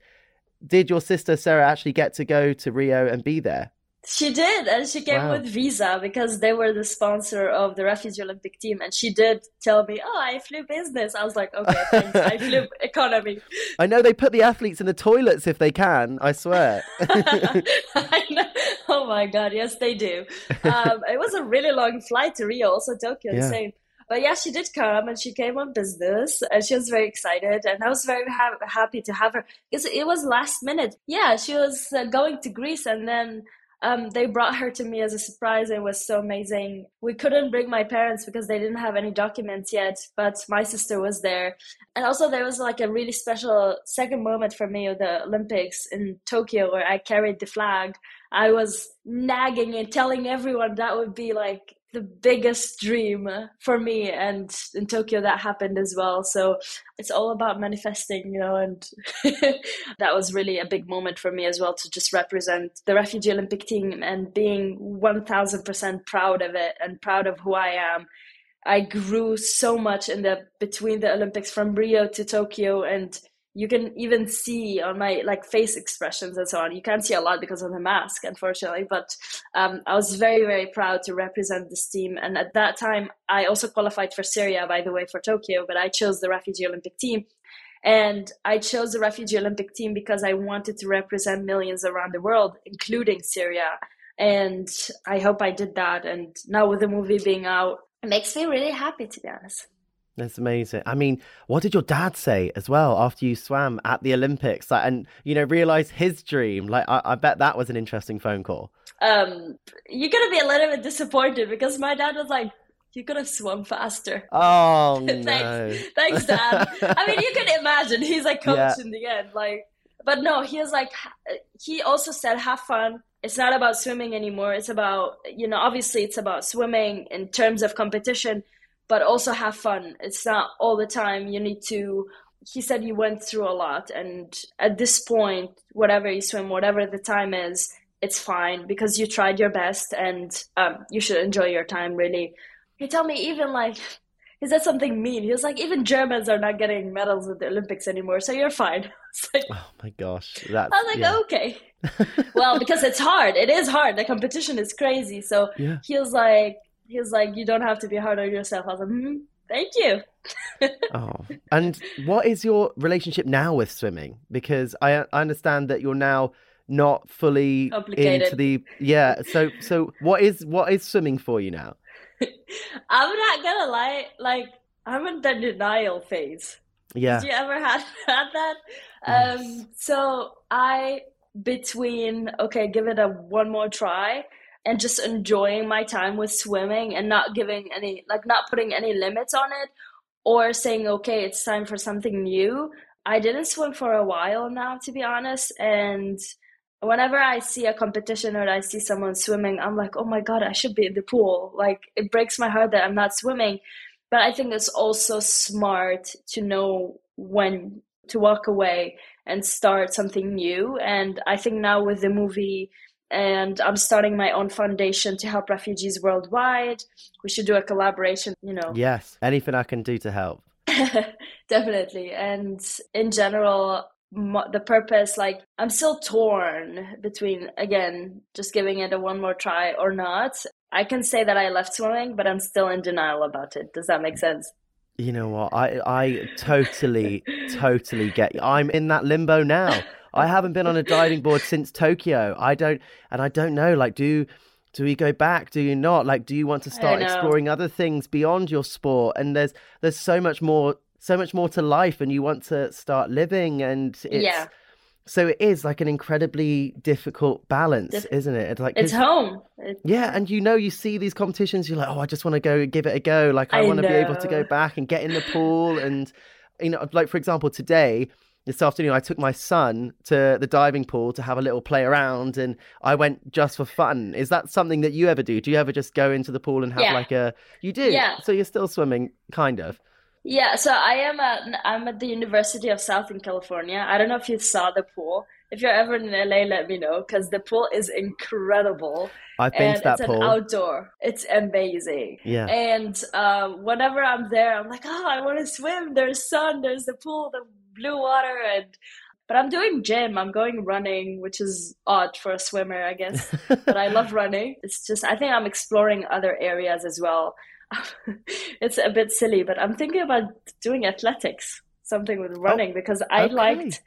did your sister Sara actually get to go to Rio and be there? She did, and she came wow. with Visa because they were the sponsor of the Refugee Olympic team. And she did tell me, "Oh, I flew business." I was like, "Okay, thanks. I flew economy." I know they put the athletes in the toilets if they can. I swear. I oh my god, yes, they do. Um, it was a really long flight to Rio, also Tokyo, yeah. the same. But yeah, she did come and she came on business and she was very excited. And I was very ha- happy to have her because it was last minute. Yeah, she was uh, going to Greece and then um, they brought her to me as a surprise. It was so amazing. We couldn't bring my parents because they didn't have any documents yet, but my sister was there. And also, there was like a really special second moment for me at the Olympics in Tokyo where I carried the flag. I was nagging and telling everyone that would be like the biggest dream for me and in tokyo that happened as well. So it's all about manifesting you know and that was really a big moment for me as well to just represent the refugee olympic team and being 1000% proud of it and proud of who i am. I grew so much in the between the olympics from rio to tokyo and you can even see on my like face expressions and so on. You can't see a lot because of the mask unfortunately but um, i was very very proud to represent this team. And at that time i also qualified for syria by the way for tokyo but i chose the refugee olympic team. And i chose the refugee olympic team because i wanted to represent millions around the world including syria. And i hope i did that. And now with the movie being out it makes me really happy to be honest that's amazing. I mean, what did your dad say as well after you swam at the Olympics like, and, you know, realize his dream? Like, I, I bet that was an interesting phone call. Um, you're going to be a little bit disappointed because my dad was like, you could have swum faster. Oh no! thanks, thanks, Dad. I mean, you can imagine he's like coach Yeah. in the end, like. But no, he was like, he also said, have fun. It's not about swimming anymore. It's about, you know, obviously it's about swimming in terms of competition, but also have fun. It's not all the time. You need to. He said you went through a lot, and at this point, whatever you swim, whatever the time is, it's fine because you tried your best, and um, you should enjoy your time. Really, he told me even like he said something mean. He was like, even Germans are not getting medals at the Olympics anymore, so you're fine. Like, Oh my gosh, that's I was like, yeah. okay. well, because it's hard. It is hard. The competition is crazy. So Yeah. he was like, he was like, you don't have to be hard on yourself. I was like, hmm, thank you. Oh, and what is your relationship now with swimming? Because I I understand that you're now not fully into the yeah. So so what is what is swimming for you now? I'm not gonna lie, like I'm in the denial phase. Yeah, Did you ever had had that? Yes. Um, so I between okay, give it a one more try and just enjoying my time with swimming and not giving any like not putting any limits on it or saying okay, it's time for something new. I didn't swim for a while now, to be honest, and whenever I see a competition or I see someone swimming, I'm like, oh my god, I should be in the pool. Like it breaks my heart that I'm not swimming. But I think it's also smart to know when to walk away and start something new. And I think now with the movie, and I'm starting my own foundation to help refugees worldwide. We should do a collaboration, you know. yes. Anything I can do to help. Definitely. And in general, the purpose, like, I'm still torn between, again, just giving it a one more try or not. I can say that I left swimming, but I'm still in denial about it. Does that make sense? You know what? I I totally totally get you. I'm in that limbo now. I haven't been on a diving board since Tokyo. I don't and I don't know like do do we go back? Do you not? Like do you want to start exploring other things beyond your sport? And there's there's so much more so much more to life and you want to start living and it's Yeah. so it is like an incredibly difficult balance, Dif- isn't it? It's like It's home. It- yeah, and you know, you see these competitions, you're like, oh, I just want to go give it a go. Like, I, I want to be able to go back and get in the pool. And, you know, like, for example, today, this afternoon, I took my son to the diving pool to have a little play around and I went just for fun. Is that something that you ever do? Do you ever just go into the pool and have Yeah. like a. You do? Yeah. So you're still swimming, kind of. Yeah, so I am at I'm at the University of Southern California. I don't know if you saw the pool. If you're ever in LA, let me know because the pool is incredible. I've been and to that it's pool. an outdoor. It's amazing. Yeah. And um, whenever I'm there, I'm like, oh, I want to swim. There's sun. There's the pool, the blue water, and but I'm doing gym. I'm going running, which is odd for a swimmer, I guess. but I love running. It's just I think I'm exploring other areas as well. it's a bit silly, but I'm thinking about doing athletics, something with oh, running, because I Oh, okay. liked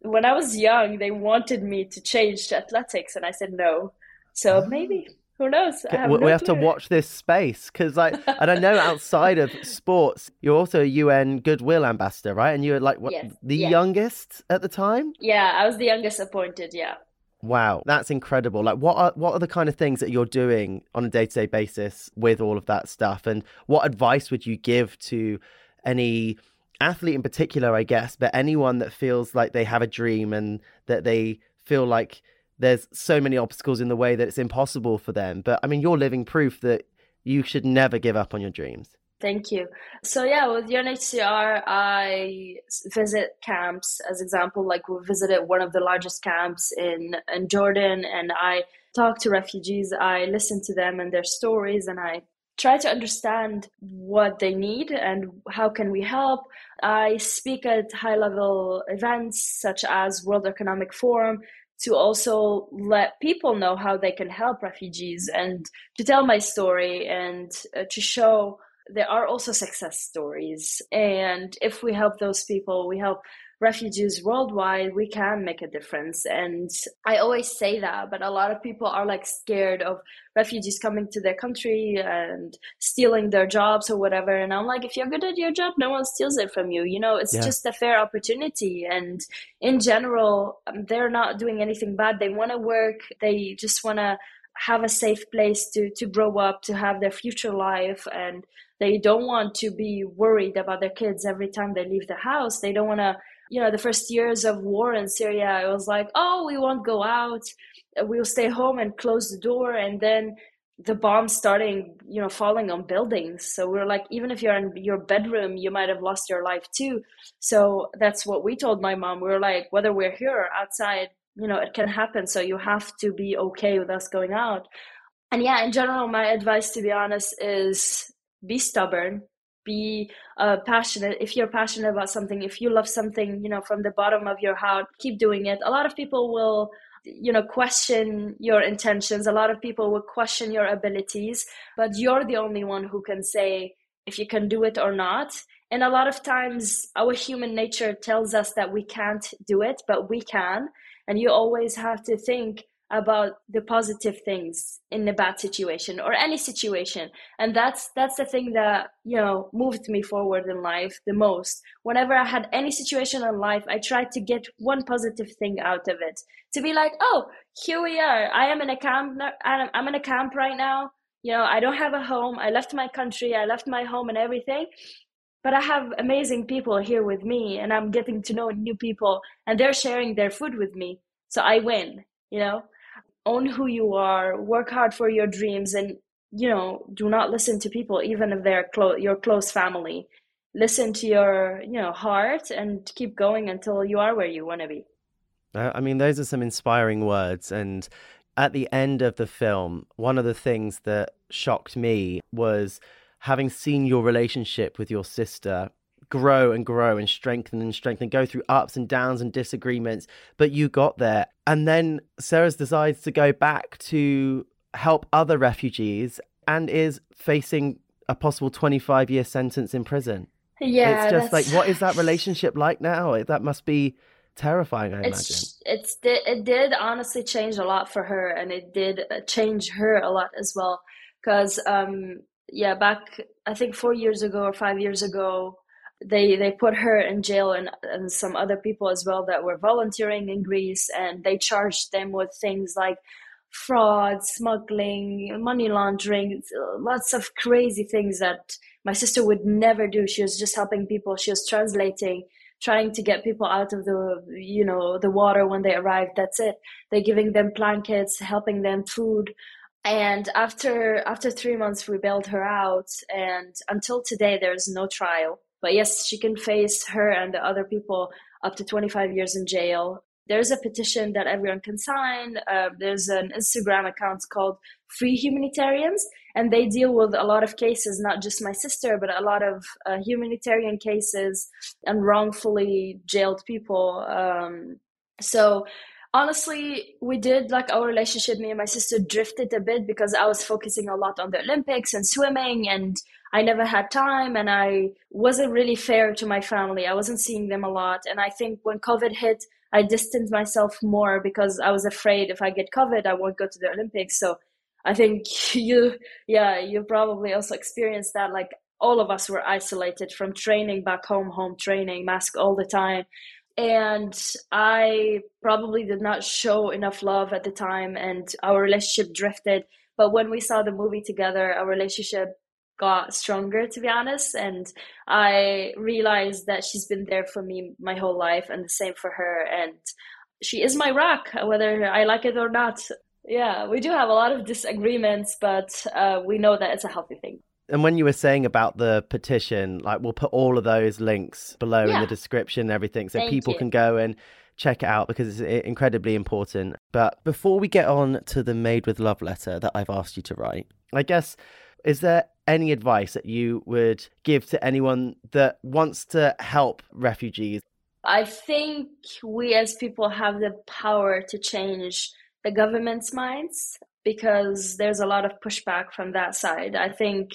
when I was young. They wanted me to change to athletics, and I said no. So ah. maybe who knows? Have we, no we have to watch this space because, like, and I know outside of sports, you're also a UN Goodwill ambassador, right? And you were like what Yes, the yeah. youngest at the time. Yeah, I was the youngest appointed. Yeah. Wow, that's incredible. Like, what are what are the kind of things that you're doing on a day to day basis with all of that stuff? And what advice would you give to any athlete in particular, I guess, but anyone that feels like they have a dream and that they feel like there's so many obstacles in the way that it's impossible for them? But I mean, you're living proof that you should never give up on your dreams. Thank you. So yeah, with UNHCR, I visit camps. As example, like we visited one of the largest camps in in Jordan, and I talk to refugees. I listen to them and their stories, and I try to understand what they need and how can we help. I speak at high level events such as World Economic Forum to also let people know how they can help refugees and to tell my story and uh, to show there are also success stories. And if we help those people, we help refugees worldwide, we can make a difference. And I always say that, but a lot of people are like scared of refugees coming to their country and stealing their jobs or whatever. And I'm like, if you're good at your job, no one steals it from you. You know, it's Yeah. just a fair opportunity. And in general, um, they're not doing anything bad. They want to work, they just want to have a safe place to to grow up to have their future life and they don't want to be worried about their kids every time they leave the house. They don't want to you know the first years of war in syria it was like oh we won't go out. We'll stay home and close the door. And then the bombs starting you know falling on buildings. So we are like even if you're in your bedroom you might have lost your life too. So that's what we told my mom. We were like whether we're here or outside you know it can happen. So you have to be okay with us going out. And yeah in general my advice to be honest is be stubborn be uh, passionate. If you're passionate about something if you love something you know from the bottom of your heart keep doing it. A lot of people will you know question your intentions. A lot of people will question your abilities but you're the only one who can say if you can do it or not. And a lot of times our human nature tells us that we can't do it but we can. And you always have to think about the positive things in a bad situation or any situation. And that's that's the thing that you know moved me forward in life the most. Whenever i had any situation in life i tried to get one positive thing out of it. To be like oh here we are. I am in a camp i'm in a camp right now. You know i don't have a home. I left my country. I left my home and everything. But i have amazing people here with me and i'm getting to know new people and they're sharing their food with me. So i win you know own who you are work hard for your dreams and you know do not listen to people even if they're close your close family. Listen to your you know heart and keep going until you are where you want to be i mean those are some inspiring words and at the end of the film one of the things that shocked me was having seen your relationship with your sister grow and grow and strengthen and strengthen, go through ups and downs and disagreements, but you got there. And then Sara's decides to go back to help other refugees and is facing a possible 25 year sentence in prison. Yeah. It's just like, what is that relationship like now? That must be terrifying, I it's, imagine. It's, it did honestly change a lot for her and it did uh, change her a lot as well. Because, um, yeah, back, I think four years ago or five years ago, they they put her in jail and, and some other people as well that were volunteering in Greece and they charged them with things like fraud, smuggling, money laundering, lots of crazy things that my sister would never do. She was just helping people. She was translating, trying to get people out of the you know the water when they arrived. That's it. They're giving them blankets, helping them food. And after after three months, we bailed her out, and until today, there's no trial but yes, she can face her and the other people up to 25 years in jail. There's a petition that everyone can sign. Uh, there's an Instagram account called Free Humanitarians, and they deal with a lot of cases, not just my sister, but a lot of uh, humanitarian cases and wrongfully jailed people. Um, so honestly we did like our relationship me and my sister drifted a bit because i was focusing a lot on the olympics and swimming and i never had time and i wasn't really fair to my family. I wasn't seeing them a lot. And i think when covid hit i distanced myself more because i was afraid if i get covid i won't go to the olympics. So i think you yeah you probably also experienced that. Like all of us were isolated from training back home home training mask all the time. And I probably did not show enough love at the time, and our relationship drifted. But when we saw the movie together, our relationship got stronger, to be honest. And I realized that she's been there for me my whole life, and the same for her. And she is my rock, whether I like it or not. Yeah, we do have a lot of disagreements, but uh, we know that it's a healthy thing. And when you were saying about the petition, like we'll put all of those links below yeah. in the description and everything so Thank people you. can go and check it out because it's incredibly important. But before we get on to the Made with Love letter that I've asked you to write, I guess, is there any advice that you would give to anyone that wants to help refugees? I think we as people have the power to change the government's minds because there's a lot of pushback from that side. I think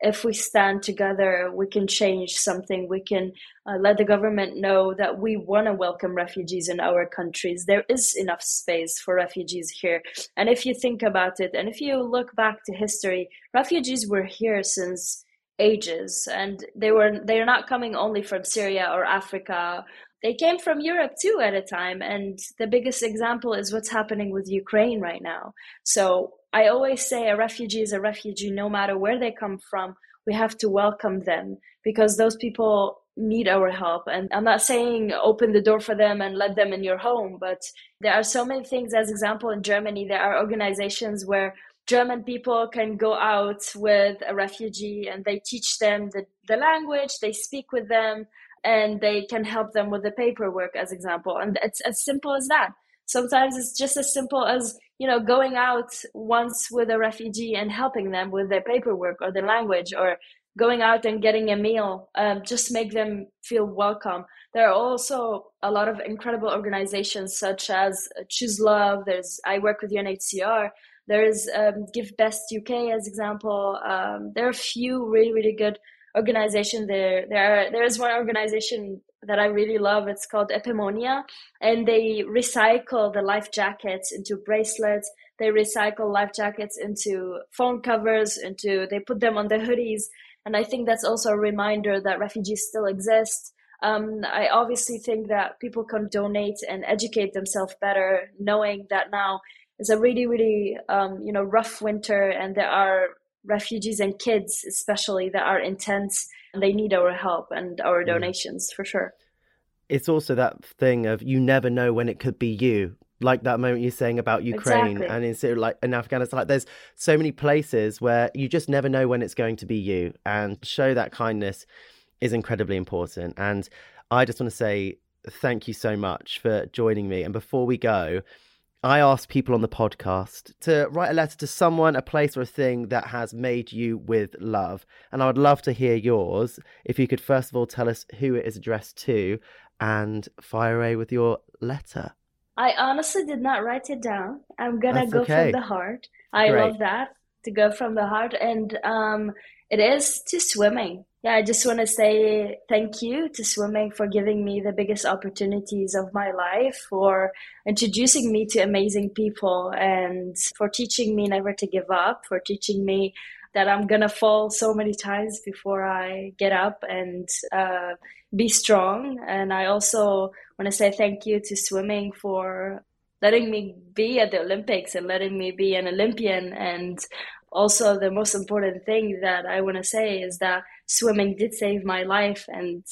if we stand together, we can change something. We can uh, let the government know that we want to welcome refugees in our countries. There is enough space for refugees here. And if you think about it, and if you look back to history, refugees were here since ages and they were they're not coming only from Syria or Africa they came from Europe too at a time. And the biggest example is what's happening with Ukraine right now. So I always say a refugee is a refugee no matter where they come from. We have to welcome them because those people need our help. And I'm not saying open the door for them and let them in your home, but there are so many things. As example, in Germany, there are organizations where German people can go out with a refugee and they teach them the, the language, they speak with them, and they can help them with the paperwork, as example. And it's as simple as that. Sometimes it's just as simple as you know going out once with a refugee and helping them with their paperwork or the language or going out and getting a meal um, just make them feel welcome. There are also a lot of incredible organizations such as choose love there's i work with unhcr there's um, give best uk as example um, there are a few really really good organizations there there are there is one organization that i really love it's called epimonia and they recycle the life jackets into bracelets they recycle life jackets into phone covers into they put them on the hoodies and I think that's also a reminder that refugees still exist. Um, I obviously think that people can donate and educate themselves better, knowing that now is a really, really, um, you know, rough winter, and there are refugees and kids, especially, that are intense. And they need our help and our donations for sure. It's also that thing of you never know when it could be you like that moment you're saying about Ukraine exactly. and in Syria, like in Afghanistan, like there's so many places where you just never know when it's going to be you, and show that kindness is incredibly important. And I just want to say thank you so much for joining me. And before we go, I ask people on the podcast to write a letter to someone, a place, or a thing that has made you with love. And I would love to hear yours. If you could first of all tell us who it is addressed to and fire away with your letter. I honestly did not write it down. I'm gonna go okay. from the heart. I Great. love that to go from the heart, and um, it is to swimming. Yeah, I just want to say thank you to swimming for giving me the biggest opportunities of my life, for introducing me to amazing people, and for teaching me never to give up, for teaching me that I'm gonna fall so many times before I get up and uh, be strong. And I also want to say thank you to swimming for letting me be at the Olympics and letting me be an Olympian. And also, the most important thing that I want to say is that swimming did save my life. And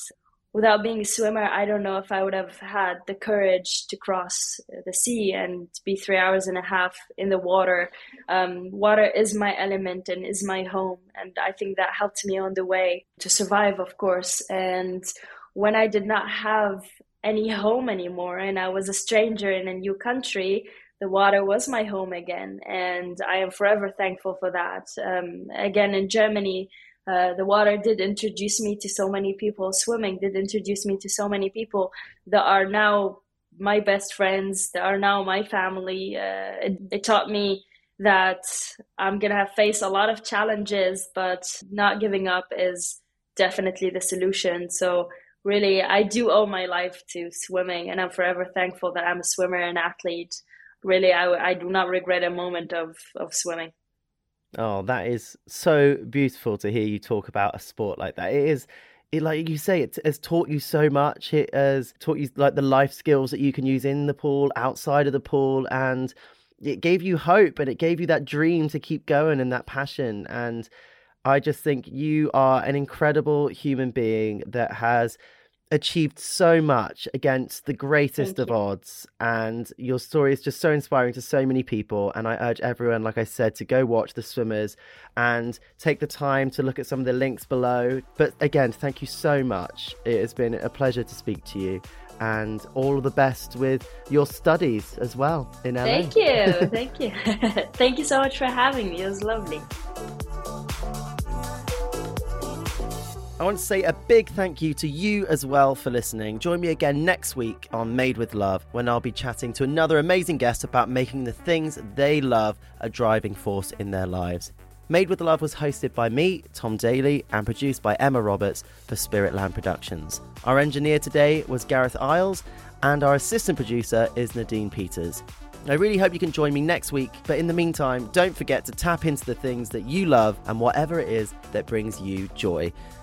without being a swimmer, I don't know if I would have had the courage to cross the sea and be three hours and a half in the water. Um, water is my element and is my home. And I think that helped me on the way to survive, of course. And when I did not have any home anymore and I was a stranger in a new country, the water was my home again. And I am forever thankful for that. Um, again, in Germany, uh, the water did introduce me to so many people. Swimming did introduce me to so many people that are now my best friends, that are now my family. Uh, it, it taught me that I'm going to have faced a lot of challenges, but not giving up is definitely the solution. So, really, I do owe my life to swimming, and I'm forever thankful that I'm a swimmer and athlete. Really, I, I do not regret a moment of, of swimming. Oh, that is so beautiful to hear you talk about a sport like that. It is it like you say it has taught you so much it has taught you like the life skills that you can use in the pool outside of the pool and it gave you hope and it gave you that dream to keep going and that passion and i just think you are an incredible human being that has achieved so much against the greatest of odds and your story is just so inspiring to so many people and i urge everyone like i said to go watch the swimmers and take the time to look at some of the links below but again thank you so much it has been a pleasure to speak to you and all the best with your studies as well in LA. Thank you. Thank you. thank you so much for having me. It was lovely. I want to say a big thank you to you as well for listening. Join me again next week on Made with Love when I'll be chatting to another amazing guest about making the things they love a driving force in their lives. Made with Love was hosted by me, Tom Daley, and produced by Emma Roberts for Spiritland Productions. Our engineer today was Gareth Isles, and our assistant producer is Nadine Peters. I really hope you can join me next week, but in the meantime, don't forget to tap into the things that you love and whatever it is that brings you joy.